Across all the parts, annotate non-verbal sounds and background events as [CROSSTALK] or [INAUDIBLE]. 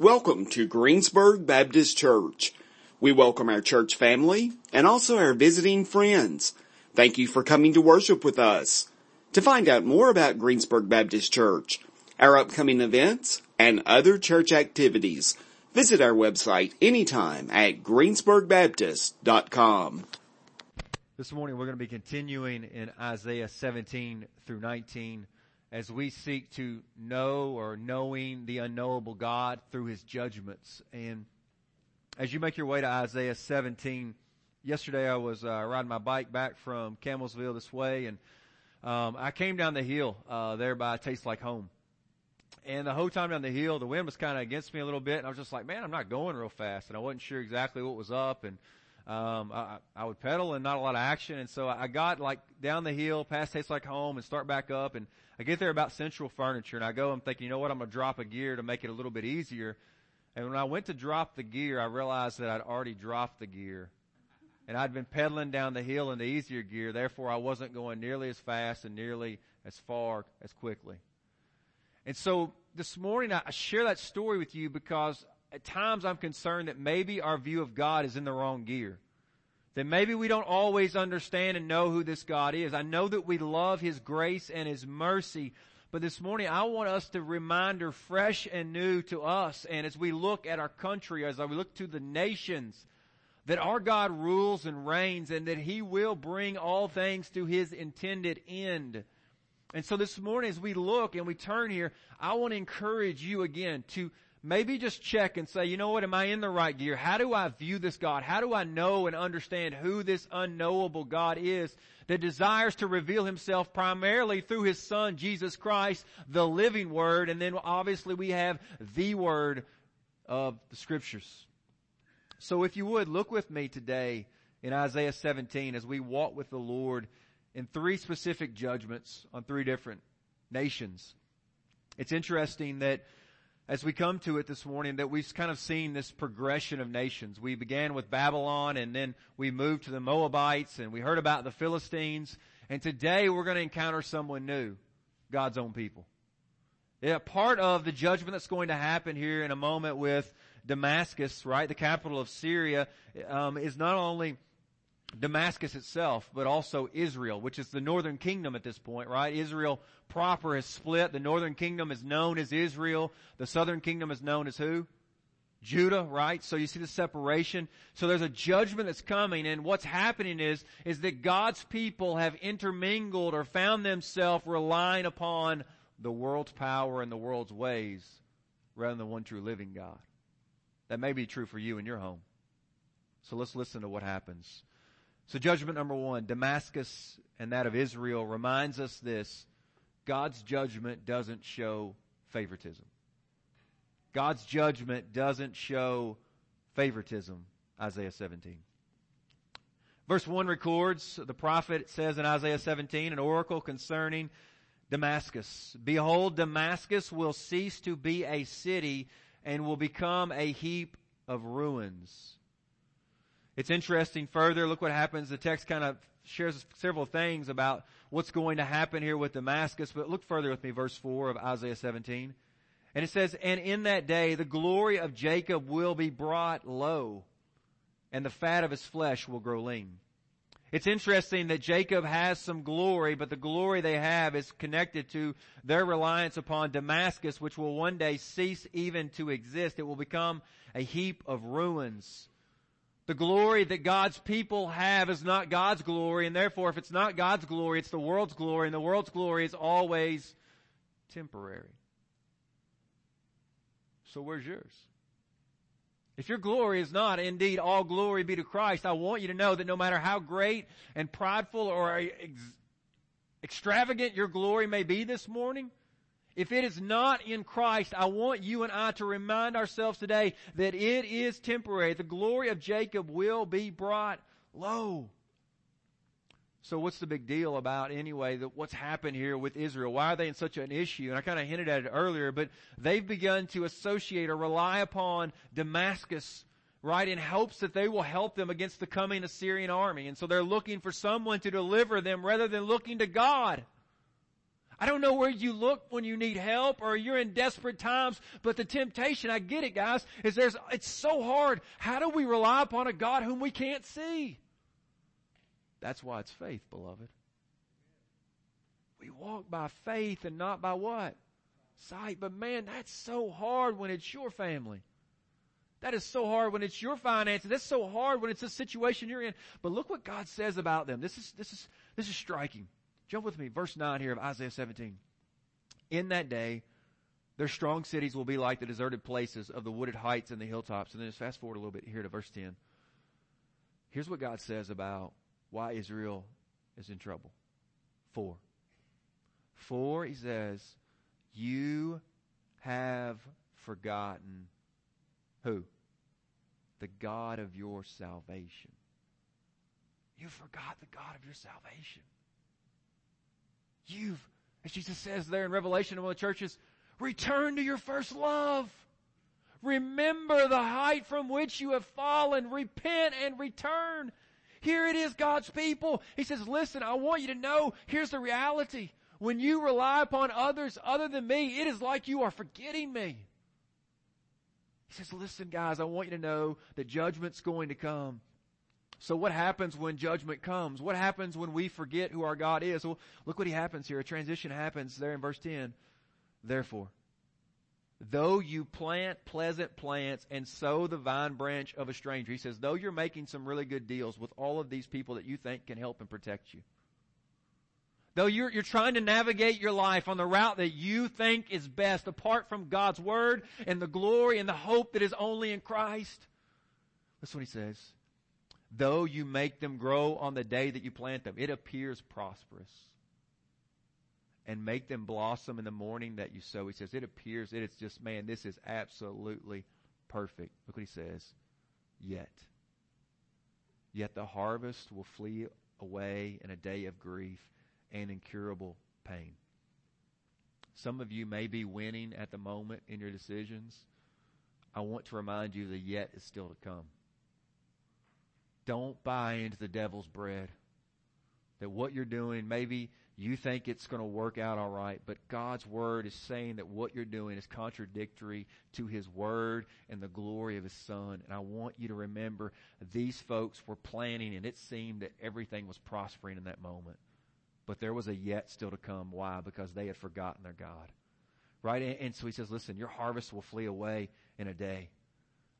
Welcome to Greensburg Baptist Church. We welcome our church family and also our visiting friends. Thank you for coming to worship with us. To find out more about Greensburg Baptist Church, our upcoming events, and other church activities, visit our website anytime at greensburgbaptist.com. This morning we're going to be continuing in Isaiah 17 through 19 as we seek to know or knowing the unknowable God through his judgments. And as you make your way to Isaiah 17, yesterday I was uh, riding my bike back from Campbellsville this way and um, I came down the hill uh, there by Taste Like Home. And the whole time down the hill, the wind was kind of against me a little bit, and I was just like, "Man, I'm not going real fast," and I wasn't sure exactly what was up. And um, I, I would pedal and not a lot of action, and so I got like down the hill, past Taste Like Home, and start back up, and I get there about Central Furniture and I go, I'm thinking, you know what, I'm going to drop a gear to make it a little bit easier. And when I went to drop the gear, I realized that I'd already dropped the gear. And I'd been pedaling down the hill in the easier gear, therefore I wasn't going nearly as fast and nearly as far as quickly. And so this morning I share that story with you because at times I'm concerned that maybe our view of God is in the wrong gear that maybe we don't always understand and know who this God is. I know that we love His grace and His mercy, but this morning I want us to reminder fresh and new to us and as we look at our country, as we look to the nations, that our God rules and reigns and that He will bring all things to His intended end. And so this morning as we look and we turn here, I want to encourage you again to maybe just check and say, you know what, am I in the right gear? How do I view this God? How do I know and understand who this unknowable God is that desires to reveal himself primarily through his son, Jesus Christ, the living word, and then obviously we have the word of the scriptures. So if you would, look with me today in Isaiah 17 as we walk with the Lord in three specific judgments on three different nations. It's interesting that as we come to it this morning that we've kind of seen this progression of nations. We began with Babylon and then we moved to the Moabites and we heard about the Philistines and today we're going to encounter someone new, God's own people. Yeah, part of the judgment that's going to happen here in a moment with Damascus, right, the capital of Syria, um, is not only Damascus itself, but also Israel, which is the northern kingdom at this point, right? Israel proper is split. The northern kingdom is known as Israel. The southern kingdom is known as who? Judah, right? So you see the separation. So there's a judgment that's coming and what's happening is, is that God's people have intermingled or found themselves relying upon the world's power and the world's ways rather than the one true living God. That may be true for you in your home. So let's listen to what happens. So judgment number one, Damascus and that of Israel reminds us this, God's judgment doesn't show favoritism. God's judgment doesn't show favoritism, Isaiah 17. Verse 1 records, the prophet says in Isaiah 17, an oracle concerning Damascus. Behold, Damascus will cease to be a city and will become a heap of ruins. It's interesting further, look what happens. The text kind of shares several things about what's going to happen here with Damascus, but look further with me, verse 4 of Isaiah 17. And it says, And in that day the glory of Jacob will be brought low, and the fat of his flesh will grow lean. It's interesting that Jacob has some glory, but the glory they have is connected to their reliance upon Damascus, which will one day cease even to exist. It will become a heap of ruins. The glory that God's people have is not God's glory, and therefore if it's not God's glory, it's the world's glory, and the world's glory is always temporary. So where's yours? If your glory is not indeed all glory be to Christ, I want you to know that no matter how great and prideful or ex- extravagant your glory may be this morning, if it is not in Christ, I want you and I to remind ourselves today that it is temporary. The glory of Jacob will be brought low. So what's the big deal about anyway that what's happened here with Israel? Why are they in such an issue? And I kind of hinted at it earlier, but they've begun to associate or rely upon Damascus right, in hopes that they will help them against the coming Assyrian army. And so they're looking for someone to deliver them rather than looking to God. I don't know where you look when you need help or you're in desperate times, but the temptation, I get it guys, is there's, it's so hard. How do we rely upon a God whom we can't see? That's why it's faith, beloved. We walk by faith and not by what? Sight. But man, that's so hard when it's your family. That is so hard when it's your finances. That's so hard when it's a situation you're in. But look what God says about them. This is, this is, this is striking. Jump with me. Verse 9 here of Isaiah 17. In that day, their strong cities will be like the deserted places of the wooded heights and the hilltops. And then just fast forward a little bit here to verse 10. Here's what God says about why Israel is in trouble. Four. Four, he says, you have forgotten who? The God of your salvation. You forgot the God of your salvation. You've, as Jesus says there in Revelation in one of the churches, return to your first love. Remember the height from which you have fallen. Repent and return. Here it is, God's people. He says, listen, I want you to know, here's the reality. When you rely upon others other than me, it is like you are forgetting me. He says, listen guys, I want you to know that judgment's going to come. So what happens when judgment comes? What happens when we forget who our God is? Well, look what he happens here. A transition happens there in verse 10. Therefore, though you plant pleasant plants and sow the vine branch of a stranger, he says, though you're making some really good deals with all of these people that you think can help and protect you, though you're, you're trying to navigate your life on the route that you think is best apart from God's word and the glory and the hope that is only in Christ, that's what he says. Though you make them grow on the day that you plant them, it appears prosperous. And make them blossom in the morning that you sow. He says, it appears, it is just, man, this is absolutely perfect. Look what he says. Yet. Yet the harvest will flee away in a day of grief and incurable pain. Some of you may be winning at the moment in your decisions. I want to remind you the yet is still to come. Don't buy into the devil's bread. That what you're doing, maybe you think it's going to work out all right, but God's word is saying that what you're doing is contradictory to his word and the glory of his son. And I want you to remember these folks were planning and it seemed that everything was prospering in that moment. But there was a yet still to come. Why? Because they had forgotten their God. Right? And, and so he says, listen, your harvest will flee away in a day.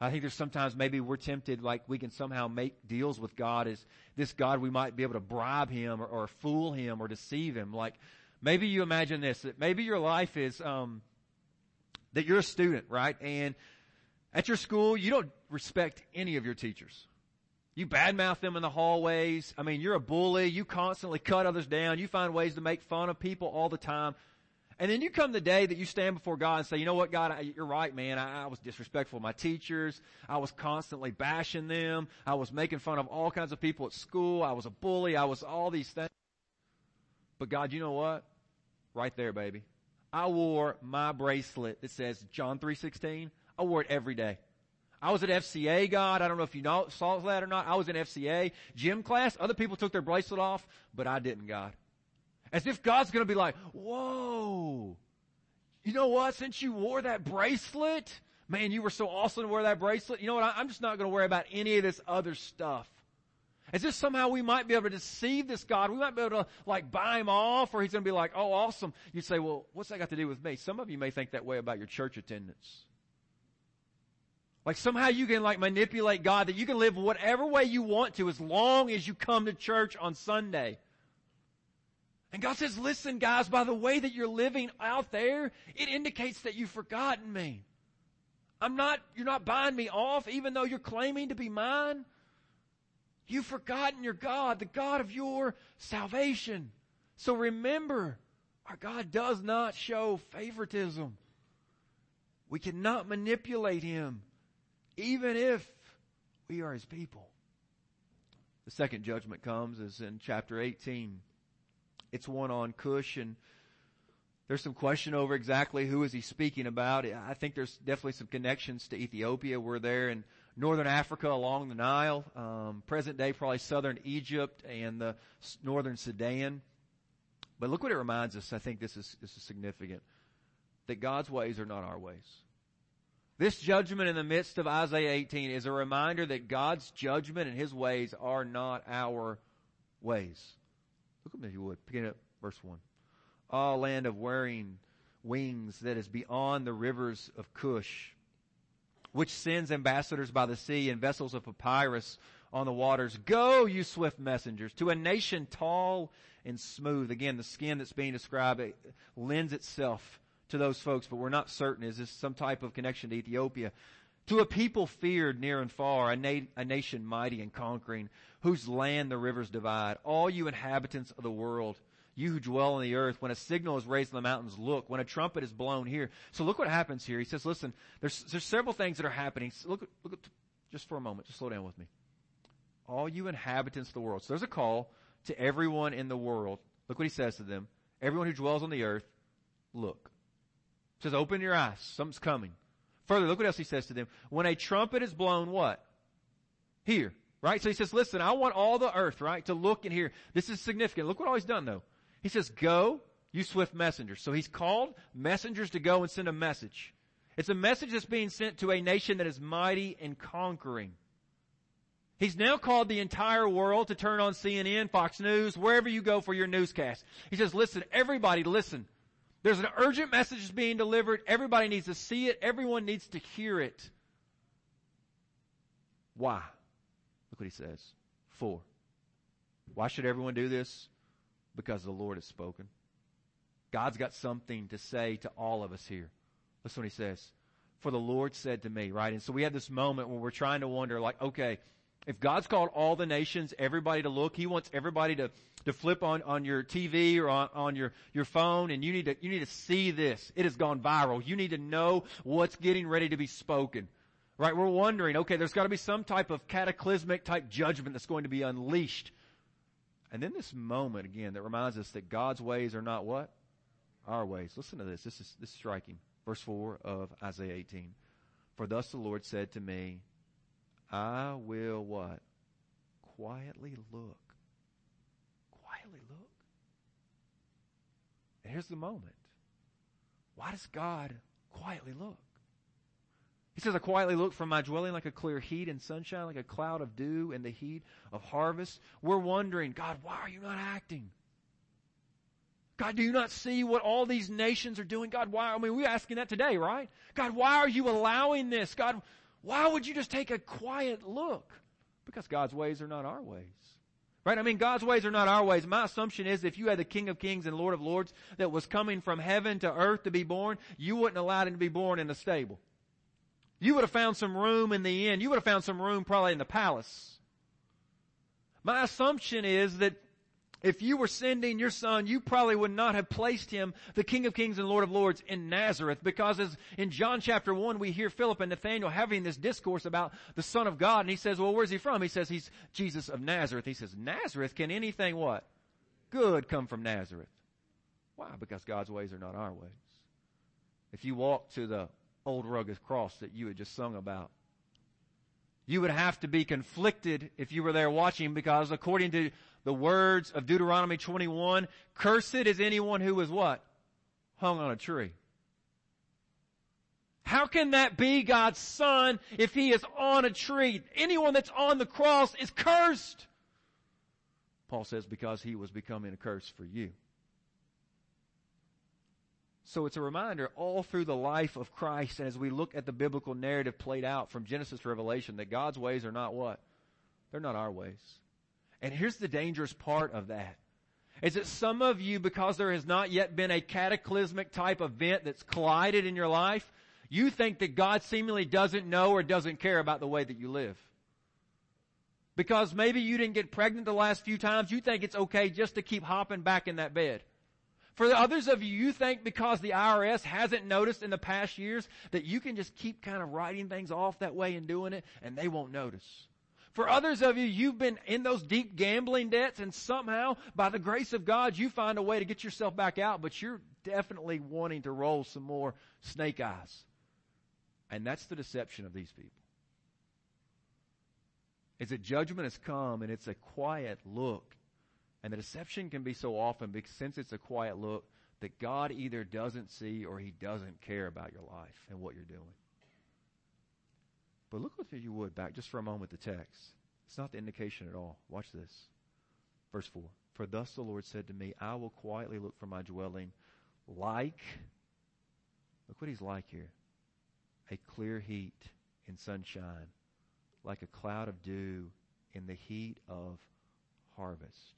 I think there's sometimes maybe we're tempted like we can somehow make deals with God as this God we might be able to bribe him or, or fool him or deceive him. Like maybe you imagine this, that maybe your life is, um, that you're a student, right? And at your school, you don't respect any of your teachers. You badmouth them in the hallways. I mean, you're a bully. You constantly cut others down. You find ways to make fun of people all the time. And then you come the day that you stand before God and say, you know what, God, I, you're right, man. I, I was disrespectful of my teachers. I was constantly bashing them. I was making fun of all kinds of people at school. I was a bully. I was all these things. But God, you know what? Right there, baby. I wore my bracelet that says John 3.16. I wore it every day. I was at FCA, God. I don't know if you know, saw that or not. I was in FCA. Gym class, other people took their bracelet off, but I didn't, God. As if God's gonna be like, whoa, you know what? Since you wore that bracelet, man, you were so awesome to wear that bracelet. You know what? I'm just not gonna worry about any of this other stuff. As if somehow we might be able to deceive this God. We might be able to like buy him off or he's gonna be like, oh awesome. You say, well, what's that got to do with me? Some of you may think that way about your church attendance. Like somehow you can like manipulate God that you can live whatever way you want to as long as you come to church on Sunday. And God says, listen guys, by the way that you're living out there, it indicates that you've forgotten me. I'm not, you're not buying me off even though you're claiming to be mine. You've forgotten your God, the God of your salvation. So remember, our God does not show favoritism. We cannot manipulate Him, even if we are His people. The second judgment comes is in chapter 18. It's one on Cush and there's some question over exactly who is he speaking about. I think there's definitely some connections to Ethiopia. We're there in northern Africa along the Nile, um, present day probably southern Egypt and the northern Sudan. But look what it reminds us. I think this is, this is significant. That God's ways are not our ways. This judgment in the midst of Isaiah 18 is a reminder that God's judgment and His ways are not our ways. Look at me if you would. Begin at verse 1. All land of wearing wings that is beyond the rivers of Cush, which sends ambassadors by the sea and vessels of papyrus on the waters. Go, you swift messengers, to a nation tall and smooth. Again, the skin that's being described lends itself to those folks, but we're not certain. Is this some type of connection to Ethiopia? To a people feared near and far, a, na- a nation mighty and conquering, whose land the rivers divide. All you inhabitants of the world, you who dwell on the earth, when a signal is raised in the mountains, look. When a trumpet is blown here. So look what happens here. He says, listen, there's, there's several things that are happening. Look, look just for a moment, just slow down with me. All you inhabitants of the world. So there's a call to everyone in the world. Look what he says to them. Everyone who dwells on the earth, look. He says, open your eyes. Something's coming. Further, look what else he says to them. When a trumpet is blown, what? Here. Right? So he says, listen, I want all the earth, right, to look and hear. This is significant. Look what all he's done though. He says, go, you swift messengers. So he's called messengers to go and send a message. It's a message that's being sent to a nation that is mighty and conquering. He's now called the entire world to turn on CNN, Fox News, wherever you go for your newscast. He says, listen, everybody listen. There's an urgent message being delivered. Everybody needs to see it. Everyone needs to hear it. Why? Look what he says. For. Why should everyone do this? Because the Lord has spoken. God's got something to say to all of us here. Listen what he says. For the Lord said to me, right? And so we have this moment where we're trying to wonder, like, okay, if God's called all the nations, everybody to look, He wants everybody to, to flip on, on your TV or on, on your, your phone and you need to, you need to see this. It has gone viral. You need to know what's getting ready to be spoken. Right? We're wondering, okay, there's gotta be some type of cataclysmic type judgment that's going to be unleashed. And then this moment again that reminds us that God's ways are not what? Our ways. Listen to this. This is, this is striking. Verse 4 of Isaiah 18. For thus the Lord said to me, I will what? Quietly look. Quietly look. And here's the moment. Why does God quietly look? He says, I quietly look from my dwelling like a clear heat and sunshine, like a cloud of dew in the heat of harvest. We're wondering, God, why are you not acting? God, do you not see what all these nations are doing? God, why? I mean, we're asking that today, right? God, why are you allowing this? God, why would you just take a quiet look? Because God's ways are not our ways. Right? I mean, God's ways are not our ways. My assumption is if you had the King of Kings and Lord of Lords that was coming from heaven to earth to be born, you wouldn't allow him to be born in a stable. You would have found some room in the inn. You would have found some room probably in the palace. My assumption is that if you were sending your son, you probably would not have placed him, the King of Kings and Lord of Lords, in Nazareth because as in John chapter 1 we hear Philip and Nathaniel having this discourse about the Son of God and he says, well where's he from? He says he's Jesus of Nazareth. He says, Nazareth, can anything what? Good come from Nazareth. Why? Because God's ways are not our ways. If you walk to the old rugged cross that you had just sung about, you would have to be conflicted if you were there watching because according to the words of Deuteronomy 21, cursed is anyone who is what? Hung on a tree. How can that be God's son if he is on a tree? Anyone that's on the cross is cursed. Paul says because he was becoming a curse for you. So it's a reminder all through the life of Christ and as we look at the biblical narrative played out from Genesis to Revelation that God's ways are not what? They're not our ways. And here's the dangerous part of that. Is that some of you, because there has not yet been a cataclysmic type event that's collided in your life, you think that God seemingly doesn't know or doesn't care about the way that you live. Because maybe you didn't get pregnant the last few times, you think it's okay just to keep hopping back in that bed. For the others of you, you think because the IRS hasn't noticed in the past years that you can just keep kind of writing things off that way and doing it and they won't notice. For others of you, you've been in those deep gambling debts and somehow, by the grace of God, you find a way to get yourself back out, but you're definitely wanting to roll some more snake eyes. And that's the deception of these people. Is that judgment has come and it's a quiet look. And the deception can be so often because since it's a quiet look that God either doesn't see or he doesn't care about your life and what you're doing. But look with me, you would, back just for a moment the text. It's not the indication at all. Watch this. Verse 4. For thus the Lord said to me, I will quietly look for my dwelling like, look what he's like here, a clear heat in sunshine, like a cloud of dew in the heat of harvest.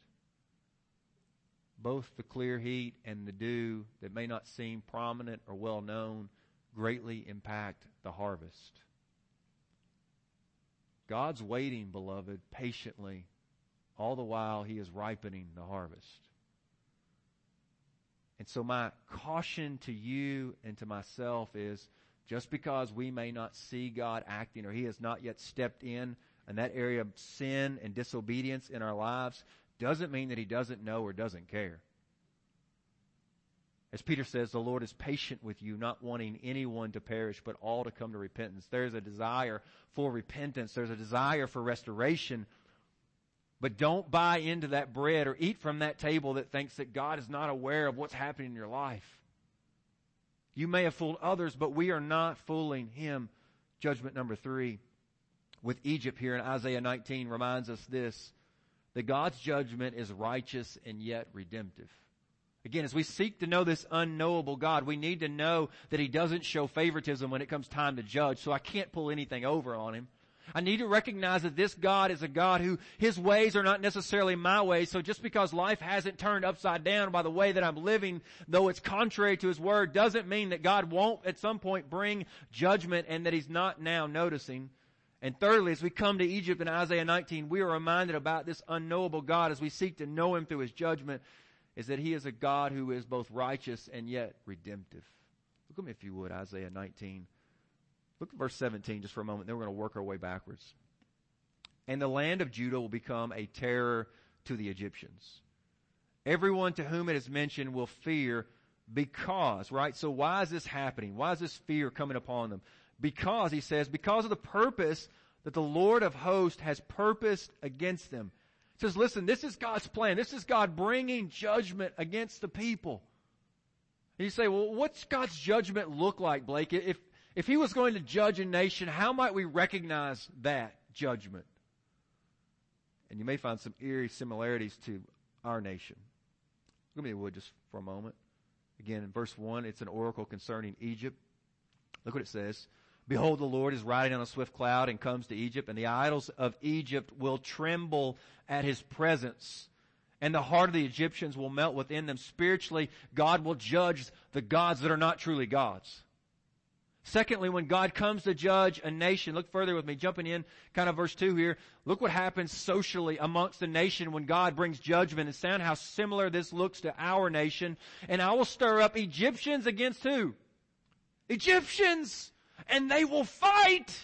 Both the clear heat and the dew that may not seem prominent or well known greatly impact the harvest. God's waiting, beloved, patiently, all the while He is ripening the harvest. And so my caution to you and to myself is just because we may not see God acting or He has not yet stepped in in that area of sin and disobedience in our lives doesn't mean that He doesn't know or doesn't care. As Peter says, the Lord is patient with you, not wanting anyone to perish, but all to come to repentance. There's a desire for repentance. There's a desire for restoration. But don't buy into that bread or eat from that table that thinks that God is not aware of what's happening in your life. You may have fooled others, but we are not fooling Him. Judgment number three with Egypt here in Isaiah 19 reminds us this, that God's judgment is righteous and yet redemptive. Again, as we seek to know this unknowable God, we need to know that He doesn't show favoritism when it comes time to judge, so I can't pull anything over on Him. I need to recognize that this God is a God who His ways are not necessarily my ways, so just because life hasn't turned upside down by the way that I'm living, though it's contrary to His Word, doesn't mean that God won't at some point bring judgment and that He's not now noticing. And thirdly, as we come to Egypt in Isaiah 19, we are reminded about this unknowable God as we seek to know Him through His judgment is that he is a God who is both righteous and yet redemptive. Look at me if you would, Isaiah 19. Look at verse 17 just for a moment, then we're going to work our way backwards. And the land of Judah will become a terror to the Egyptians. Everyone to whom it is mentioned will fear because, right? So why is this happening? Why is this fear coming upon them? Because, he says, because of the purpose that the Lord of hosts has purposed against them He says, listen, this is God's plan. This is God bringing judgment against the people. And you say, well, what's God's judgment look like, Blake? If, if he was going to judge a nation, how might we recognize that judgment? And you may find some eerie similarities to our nation. Look at me, would, just for a moment. Again, in verse 1, it's an oracle concerning Egypt. Look what it says. Behold, the Lord is riding on a swift cloud and comes to Egypt, and the idols of Egypt will tremble at his presence. And the heart of the Egyptians will melt within them. Spiritually, God will judge the gods that are not truly gods. Secondly, when God comes to judge a nation, look further with me, jumping in kind of verse 2 here. Look what happens socially amongst the nation when God brings judgment and sound how similar this looks to our nation. And I will stir up Egyptians against who? Egyptians! And they will fight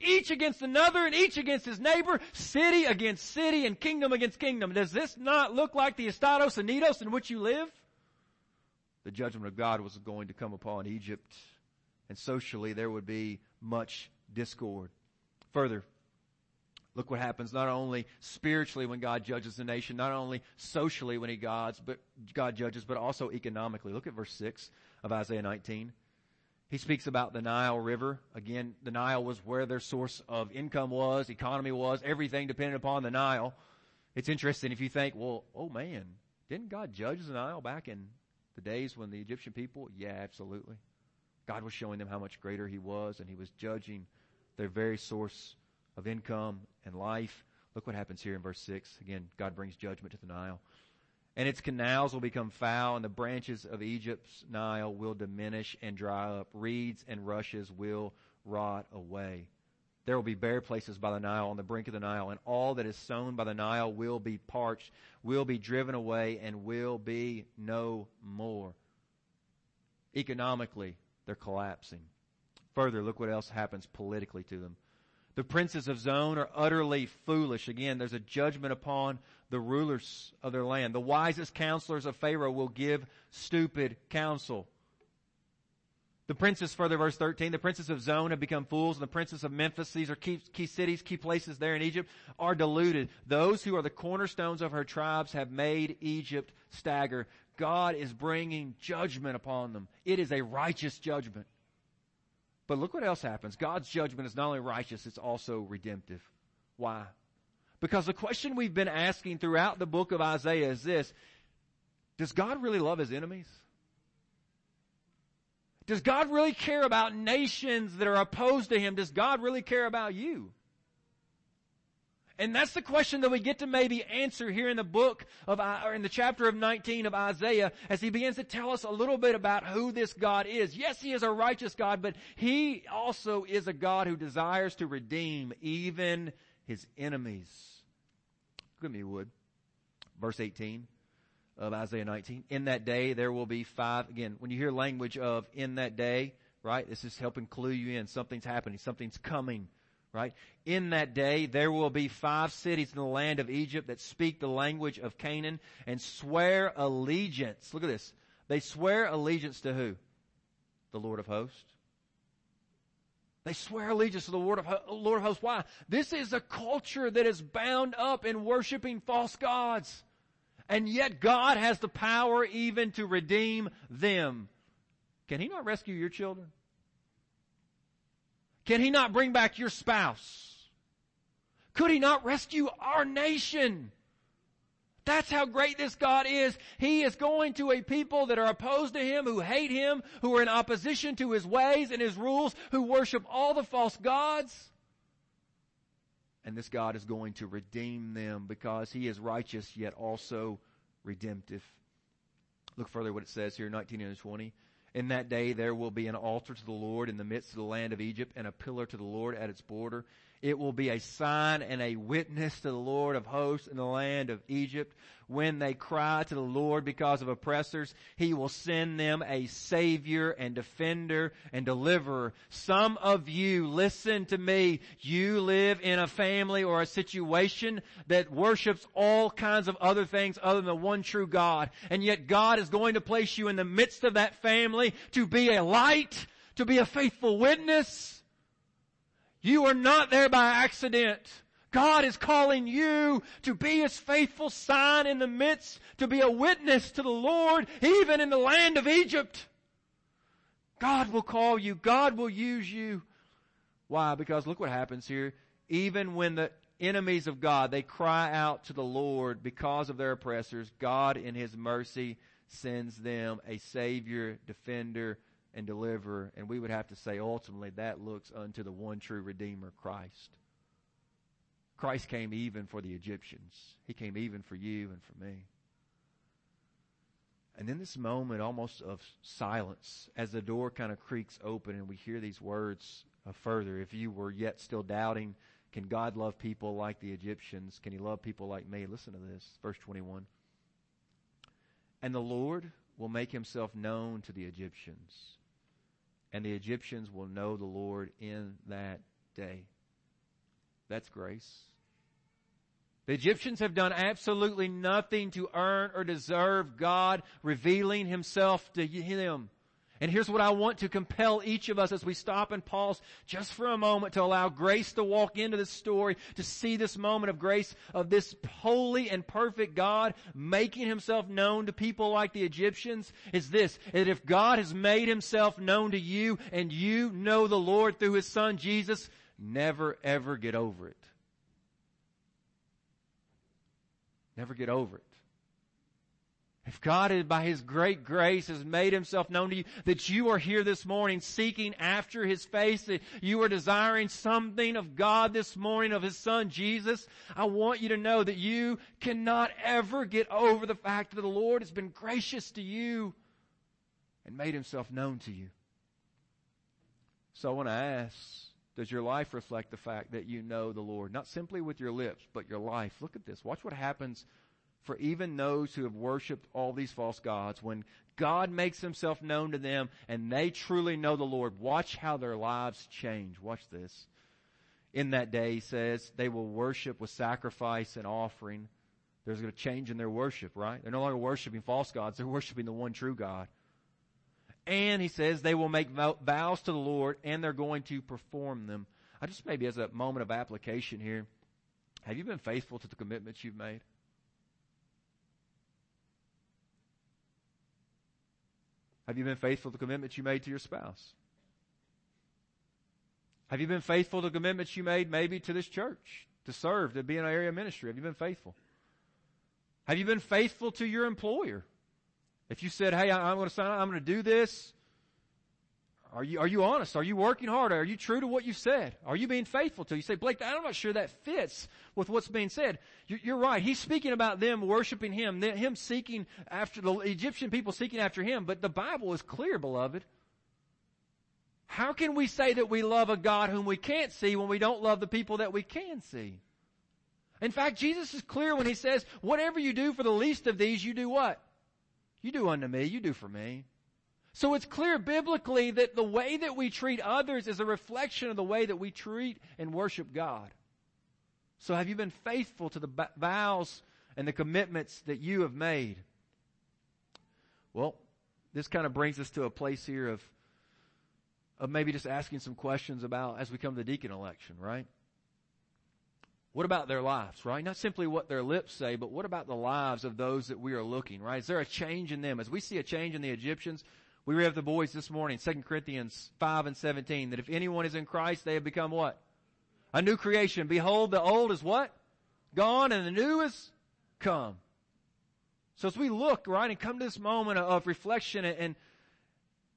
each against another and each against his neighbor, city against city and kingdom against kingdom. Does this not look like the Estados Unidos in which you live? The judgment of God was going to come upon Egypt and socially there would be much discord. Further, look what happens not only spiritually when God judges the nation, not only socially when he gods, but God judges, but also economically. Look at verse 6 of Isaiah 19. He speaks about the Nile River. Again, the Nile was where their source of income was, economy was, everything depended upon the Nile. It's interesting if you think, well, oh man, didn't God judge the Nile back in the days when the Egyptian people? Yeah, absolutely. God was showing them how much greater He was, and He was judging their very source of income and life. Look what happens here in verse 6. Again, God brings judgment to the Nile and its canals will become foul, and the branches of Egypt's Nile will diminish and dry up. Reeds and rushes will rot away. There will be bare places by the Nile, on the brink of the Nile, and all that is sown by the Nile will be parched, will be driven away, and will be no more. Economically, they're collapsing. Further, look what else happens politically to them. The princes of Zoan are utterly foolish. Again, there's a judgment upon the rulers of their land. The wisest counselors of Pharaoh will give stupid counsel. The princes, further verse 13, the princes of Zoan have become fools and the princes of Memphis, these are key, key cities, key places there in Egypt, are deluded. Those who are the cornerstones of her tribes have made Egypt stagger. God is bringing judgment upon them. It is a righteous judgment. But look what else happens. God's judgment is not only righteous, it's also redemptive. Why? Because the question we've been asking throughout the book of Isaiah is this. Does God really love his enemies? Does God really care about nations that are opposed to Him? Does God really care about you? And that's the question that we get to maybe answer here in the book of, or in the chapter of 19 of Isaiah as he begins to tell us a little bit about who this God is. Yes, he is a righteous God, but he also is a God who desires to redeem even his enemies. At me, would. Verse 18 of Isaiah 19. In that day there will be five, again, when you hear language of in that day, right, this is helping clue you in. Something's happening. Something's coming, right? In that day there will be five cities in the land of Egypt that speak the language of Canaan and swear allegiance. Look at this. They swear allegiance to who? The Lord of hosts. They swear allegiance to the Lord of, Lord of hosts. Why? This is a culture that is bound up in worshiping false gods. And yet God has the power even to redeem them. Can He not rescue your children? Can He not bring back your spouse? Could He not rescue our nation? That's how great this God is. He is going to a people that are opposed to Him, who hate Him, who are in opposition to His ways and His rules, who worship all the false gods. And this God is going to redeem them because he is righteous yet also redemptive. Look further what it says here, 19 and 20. In that day there will be an altar to the Lord in the midst of the land of Egypt and a pillar to the Lord at its border. It will be a sign and a witness to the Lord of hosts in the land of Egypt. When they cry to the Lord because of oppressors, He will send them a savior and defender and deliverer. Some of you, listen to me, you live in a family or a situation that worships all kinds of other things other than the one true God. And yet God is going to place you in the midst of that family to be a light, to be a faithful witness, you are not there by accident. God is calling you to be His faithful sign in the midst, to be a witness to the Lord, even in the land of Egypt. God will call you. God will use you. Why? Because look what happens here. Even when the enemies of God, they cry out to the Lord because of their oppressors, God in His mercy sends them a Savior, defender, and deliverer. And we would have to say ultimately that looks unto the one true Redeemer, Christ. Christ came even for the Egyptians. He came even for you and for me. And then this moment almost of silence as the door kind of creaks open and we hear these words further. If you were yet still doubting, can God love people like the Egyptians? Can he love people like me? Listen to this. Verse 21. And the Lord will make himself known to the Egyptians and the Egyptians will know the Lord in that day. That's grace. The Egyptians have done absolutely nothing to earn or deserve God revealing himself to them. And here's what I want to compel each of us as we stop and pause just for a moment to allow grace to walk into this story, to see this moment of grace of this holy and perfect God making himself known to people like the Egyptians is this, that if God has made himself known to you and you know the Lord through his son Jesus, never ever get over it. Never get over it. If God by His great grace has made Himself known to you, that you are here this morning seeking after His face, that you are desiring something of God this morning, of His Son Jesus, I want you to know that you cannot ever get over the fact that the Lord has been gracious to you and made Himself known to you. So I want to ask, does your life reflect the fact that you know the Lord? Not simply with your lips, but your life. Look at this. Watch what happens for even those who have worshiped all these false gods, when God makes himself known to them and they truly know the Lord, watch how their lives change. Watch this. In that day, he says, they will worship with sacrifice and offering. There's a change in their worship, right? They're no longer worshiping false gods. They're worshiping the one true God. And he says they will make vows to the Lord and they're going to perform them. I just maybe as a moment of application here, have you been faithful to the commitments you've made? Have you been faithful to commitments you made to your spouse? Have you been faithful to commitments you made maybe to this church, to serve, to be in an area of ministry? Have you been faithful? Have you been faithful to your employer? If you said, hey, I'm going to sign up, I'm going to do this, are you, are you honest? Are you working hard? Are you true to what you said? Are you being faithful to? You say, Blake, I'm not sure that fits with what's being said. You're right. He's speaking about them worshiping him, him seeking after the Egyptian people seeking after him. But the Bible is clear, beloved. How can we say that we love a God whom we can't see when we don't love the people that we can see? In fact, Jesus is clear when he says, whatever you do for the least of these, you do what? You do unto me, you do for me. So it's clear biblically that the way that we treat others is a reflection of the way that we treat and worship God. So have you been faithful to the vows and the commitments that you have made? Well, this kind of brings us to a place here of of maybe just asking some questions about as we come to the deacon election, right? What about their lives, right? Not simply what their lips say, but what about the lives of those that we are looking, right? Is there a change in them? As we see a change in the Egyptians, we read the boys this morning, 2 Corinthians 5 and 17, that if anyone is in Christ, they have become what? A new creation. Behold, the old is what? Gone and the new is come. So as we look, right, and come to this moment of reflection and, and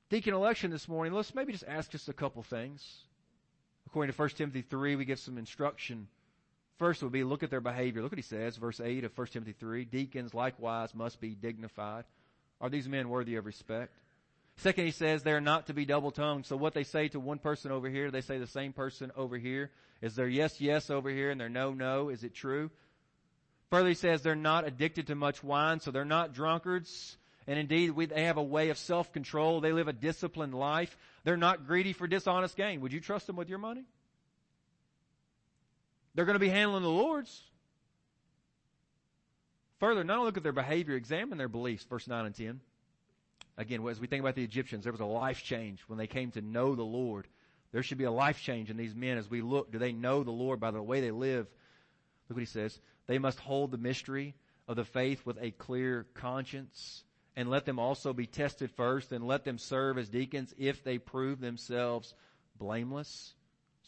deacon election this morning, let's maybe just ask just a couple things. According to 1 Timothy 3, we get some instruction. First would be look at their behavior. Look what he says, verse 8 of 1 Timothy 3. Deacons likewise must be dignified. Are these men worthy of respect? Second, he says they're not to be double tongued. So what they say to one person over here, they say the same person over here. Is there yes, yes over here and their no, no? Is it true? Further, he says they're not addicted to much wine, so they're not drunkards. And indeed, we, they have a way of self-control. They live a disciplined life. They're not greedy for dishonest gain. Would you trust them with your money? They're going to be handling the Lord's. Further, not only look at their behavior, examine their beliefs, verse 9 and 10. Again, as we think about the Egyptians, there was a life change when they came to know the Lord. There should be a life change in these men as we look. Do they know the Lord by the way they live? Look what he says. They must hold the mystery of the faith with a clear conscience and let them also be tested first and let them serve as deacons if they prove themselves blameless.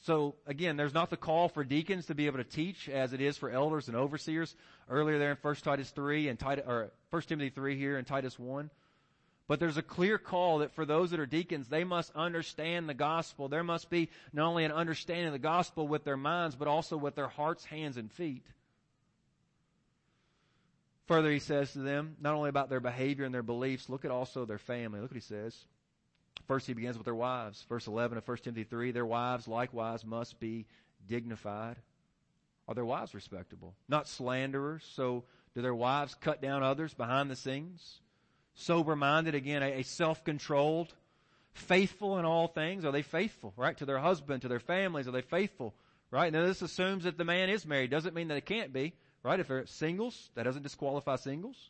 So again, there's not the call for deacons to be able to teach as it is for elders and overseers earlier there in 1 Titus 3 and Titus, or 1 Timothy 3 here and Titus 1. But there's a clear call that for those that are deacons, they must understand the gospel. There must be not only an understanding of the gospel with their minds, but also with their hearts, hands, and feet. Further, he says to them, not only about their behavior and their beliefs, look at also their family. Look what he says. First, he begins with their wives. Verse 11 of 1 Timothy 3, their wives likewise must be dignified. Are their wives respectable? Not slanderers. So, do their wives cut down others behind the scenes? Sober minded, again, a, a self controlled, faithful in all things. Are they faithful, right? To their husband, to their families, are they faithful, right? Now, this assumes that the man is married. Doesn't mean that it can't be. Right? If they're singles, that doesn't disqualify singles.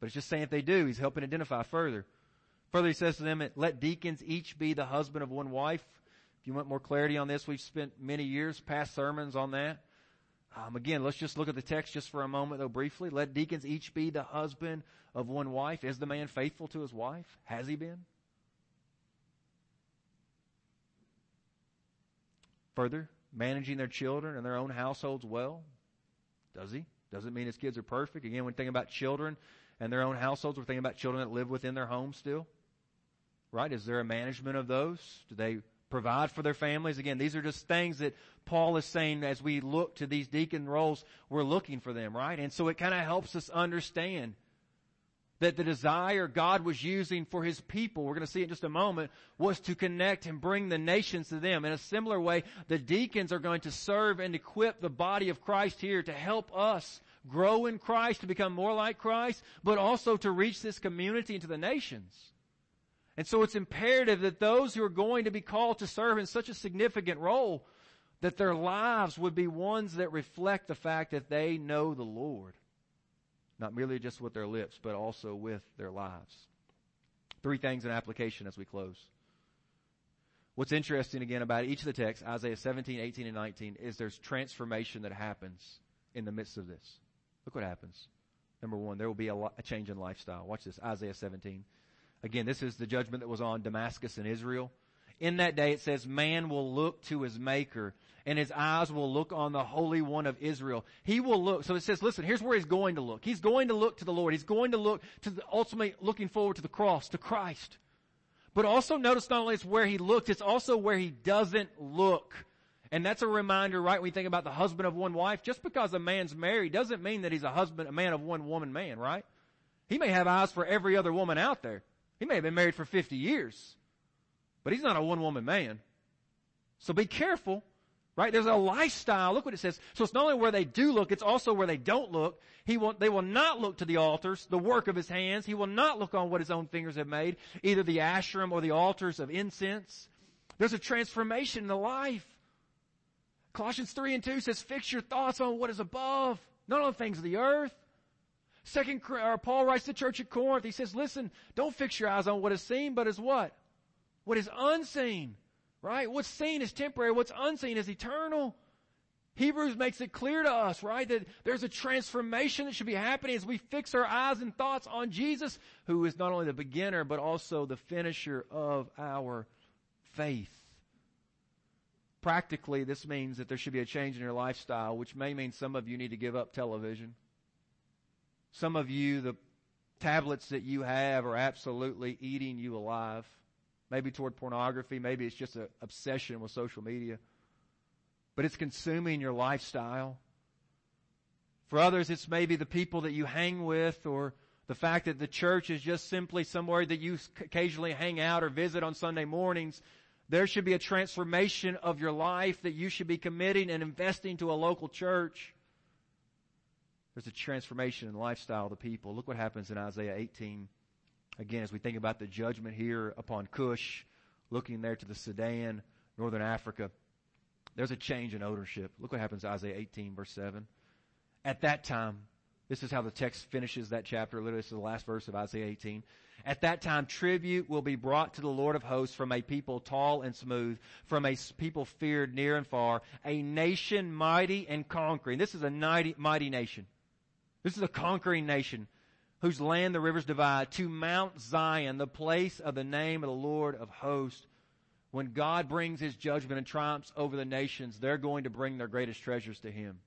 But it's just saying if they do, he's helping identify further. Further, he says to them, let deacons each be the husband of one wife. If you want more clarity on this, we've spent many years, past sermons on that. Um, again, let's just look at the text just for a moment, though, briefly. Let deacons each be the husband of one wife. Is the man faithful to his wife? Has he been? Further, managing their children and their own households well. Does he? Doesn't mean his kids are perfect. Again, when thinking about children and their own households, we're thinking about children that live within their home still. Right? Is there a management of those? Do they provide for their families? Again, these are just things that Paul is saying as we look to these deacon roles, we're looking for them, right? And so it kind of helps us understand that the desire God was using for His people, we're going to see in just a moment, was to connect and bring the nations to them. In a similar way, the deacons are going to serve and equip the body of Christ here to help us grow in Christ, to become more like Christ, but also to reach this community into the nations. And so it's imperative that those who are going to be called to serve in such a significant role, that their lives would be ones that reflect the fact that they know the Lord. Not merely just with their lips, but also with their lives. Three things in application as we close. What's interesting again about each of the texts, Isaiah 17, 18, and 19, is there's transformation that happens in the midst of this. Look what happens. Number one, there will be a, a change in lifestyle. Watch this, Isaiah 17. Again, this is the judgment that was on Damascus and Israel. In that day it says, man will look to his maker and his eyes will look on the Holy One of Israel. He will look. So it says, listen, here's where he's going to look. He's going to look to the Lord. He's going to look to the, ultimately looking forward to the cross, to Christ. But also notice not only it's where he looked, it's also where he doesn't look. And that's a reminder, right, when you think about the husband of one wife, just because a man's married doesn't mean that he's a husband, a man of one woman man, right? He may have eyes for every other woman out there. He may have been married for 50 years, but he's not a one woman man. So be careful, right? There's a lifestyle. Look what it says. So it's not only where they do look, it's also where they don't look. He will, they will not look to the altars, the work of his hands. He will not look on what his own fingers have made, either the Asherim or the altars of incense. There's a transformation in the life. Colossians 3 and 2 says, fix your thoughts on what is above, not on things of the earth. Second, or uh, Paul writes to the church at Corinth. He says, listen, don't fix your eyes on what is seen, but is what? What is unseen. Right? What's seen is temporary. What's unseen is eternal. Hebrews makes it clear to us, right, that there's a transformation that should be happening as we fix our eyes and thoughts on Jesus, who is not only the beginner, but also the finisher of our faith. Practically, this means that there should be a change in your lifestyle, which may mean some of you need to give up television. Some of you, the tablets that you have are absolutely eating you alive. Maybe toward pornography, maybe it's just an obsession with social media. But it's consuming your lifestyle. For others, it's maybe the people that you hang with or the fact that the church is just simply somewhere that you occasionally hang out or visit on Sunday mornings. There should be a transformation of your life that you should be committing and investing to a local church. There's a transformation in the lifestyle of the people. Look what happens in Isaiah 18. Again, as we think about the judgment here upon Cush, looking there to the Sudan, northern Africa, there's a change in ownership. Look what happens in Isaiah 18 verse 7. At that time, this is how the text finishes that chapter. Literally, this is the last verse of Isaiah 18. At that time, tribute will be brought to the Lord of hosts from a people tall and smooth, from a people feared near and far, a nation mighty and conquering. This is a mighty, mighty nation. This is a conquering nation whose land the rivers divide to Mount Zion, the place of the name of the Lord of hosts. When God brings his judgment and triumphs over the nations, they're going to bring their greatest treasures to him.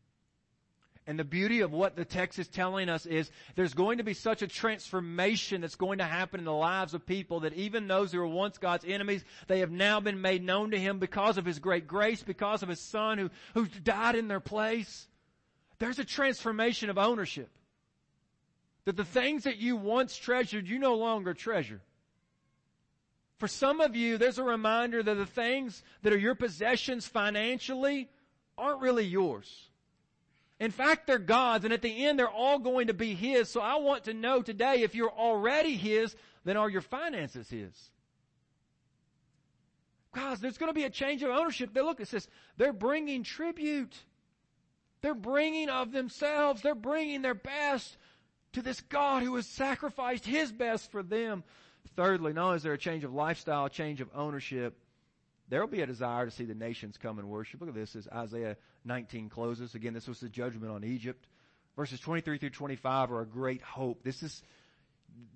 And the beauty of what the text is telling us is there's going to be such a transformation that's going to happen in the lives of people that even those who were once God's enemies, they have now been made known to Him because of His great grace, because of His Son who, who died in their place. There's a transformation of ownership. That the things that you once treasured, you no longer treasure. For some of you, there's a reminder that the things that are your possessions financially aren't really yours. In fact, they're God's, and at the end, they're all going to be His. So I want to know today, if you're already His, then are your finances His? Guys, there's going to be a change of ownership. They look, it says, they're bringing tribute. They're bringing of themselves. They're bringing their best to this God who has sacrificed His best for them. Thirdly, not only is there a change of lifestyle, a change of ownership, there will be a desire to see the nations come and worship. Look at this as Isaiah 19 closes. Again, this was the judgment on Egypt. Verses 23 through 25 are a great hope. This is,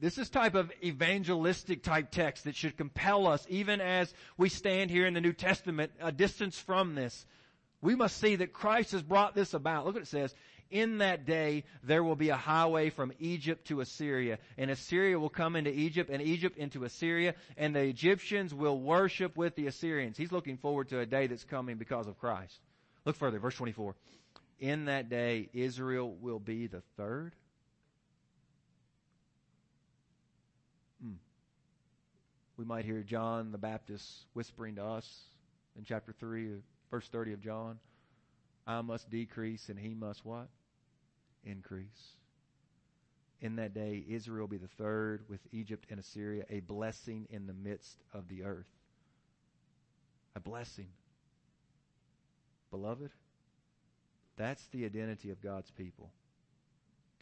this is type of evangelistic type text that should compel us even as we stand here in the New Testament a distance from this. We must see that Christ has brought this about. Look what it says. In that day, there will be a highway from Egypt to Assyria, and Assyria will come into Egypt, and Egypt into Assyria, and the Egyptians will worship with the Assyrians. He's looking forward to a day that's coming because of Christ. Look further, verse 24. In that day, Israel will be the third. Hmm. We might hear John the Baptist whispering to us in chapter 3, verse 30 of John. I must decrease and he must what? Increase. In that day, Israel be the third with Egypt and Assyria, a blessing in the midst of the earth. A blessing. Beloved, that's the identity of God's people.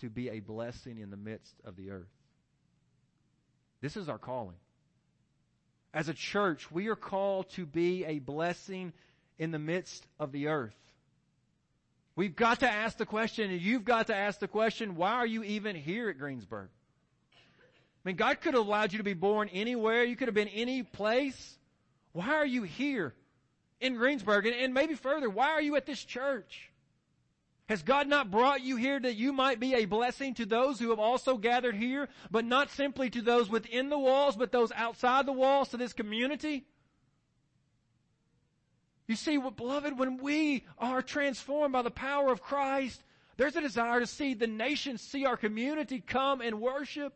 To be a blessing in the midst of the earth. This is our calling. as a church, we are called to be a blessing in the midst of the earth. We've got to ask the question, and you've got to ask the question, why are you even here at Greensburg? I mean, God could have allowed you to be born anywhere. You could have been any place. Why are you here in Greensburg? And, and maybe further, why are you at this church? Has God not brought you here that you might be a blessing to those who have also gathered here, but not simply to those within the walls, but those outside the walls to this community? You see, beloved, when we are transformed by the power of Christ, there's a desire to see the nations see our community come and worship.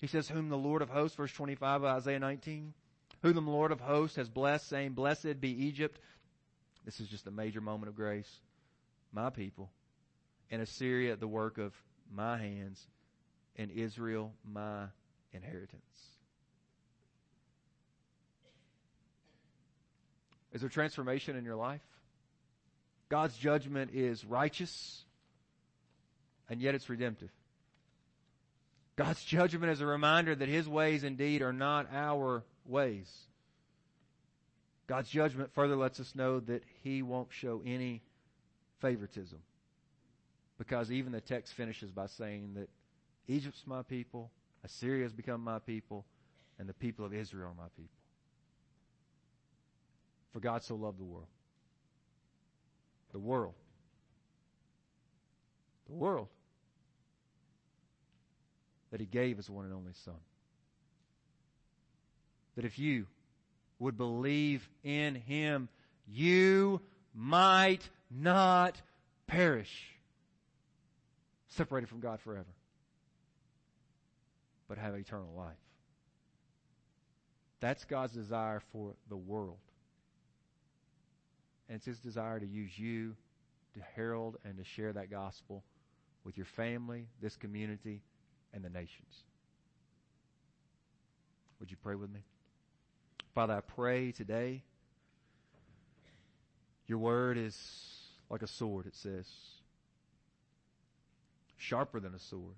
He says, whom the Lord of hosts, verse 25 of Isaiah 19, whom the Lord of hosts has blessed, saying, blessed be Egypt. This is just a major moment of grace. My people. And Assyria, the work of my hands. And Israel, my inheritance. Is there transformation in your life? God's judgment is righteous, and yet it's redemptive. God's [LAUGHS] judgment is a reminder that His ways indeed are not our ways. God's judgment further lets us know that He won't show any favoritism. Because even the text finishes by saying that Egypt's my people, Assyria has become my people, and the people of Israel are my people. For God so loved the world. The world. The world. That he gave his one and only son. That if you would believe in him, you might not perish, separated from God forever, but have eternal life. That's God's desire for the world. And it's His desire to use you to herald and to share that gospel with your family, this community, and the nations. Would you pray with me? Father, I pray today. Your word is like a sword, it says. Sharper than a sword.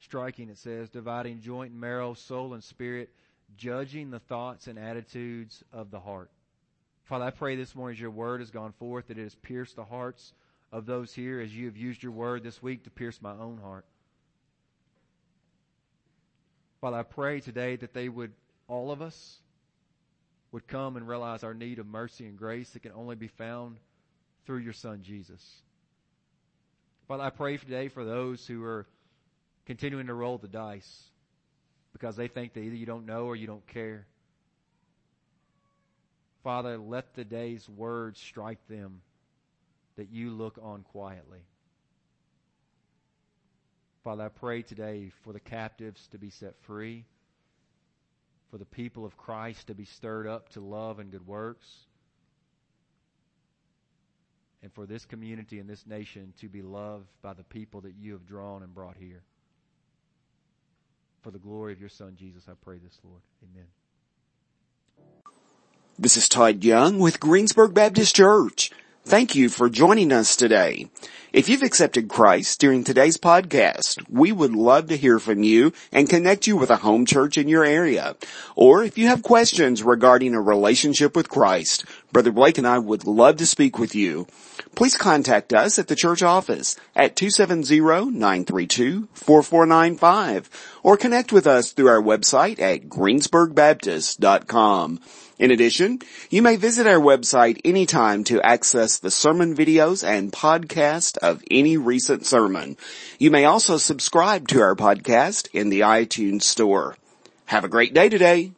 Striking, it says, dividing joint and marrow, soul and spirit, judging the thoughts and attitudes of the heart. Father, I pray this morning as your word has gone forth that it has pierced the hearts of those here as you have used your word this week to pierce my own heart. Father, I pray today that they would, all of us, would come and realize our need of mercy and grace that can only be found through your son Jesus. Father, I pray today for those who are continuing to roll the dice because they think that either you don't know or you don't care. Father, let the day's words strike them that you look on quietly. Father, I pray today for the captives to be set free, for the people of Christ to be stirred up to love and good works, and for this community and this nation to be loved by the people that you have drawn and brought here. For the glory of your Son, Jesus, I pray this, Lord. Amen. This is Todd Young with Greensburg Baptist Church. Thank you for joining us today. If you've accepted Christ during today's podcast, we would love to hear from you and connect you with a home church in your area. Or if you have questions regarding a relationship with Christ, Brother Blake and I would love to speak with you. Please contact us at the church office at 270-932-4495 or connect with us through our website at greensburgbaptist.com. In addition, you may visit our website anytime to access the sermon videos and podcast of any recent sermon. You may also subscribe to our podcast in the iTunes store. Have a great day today.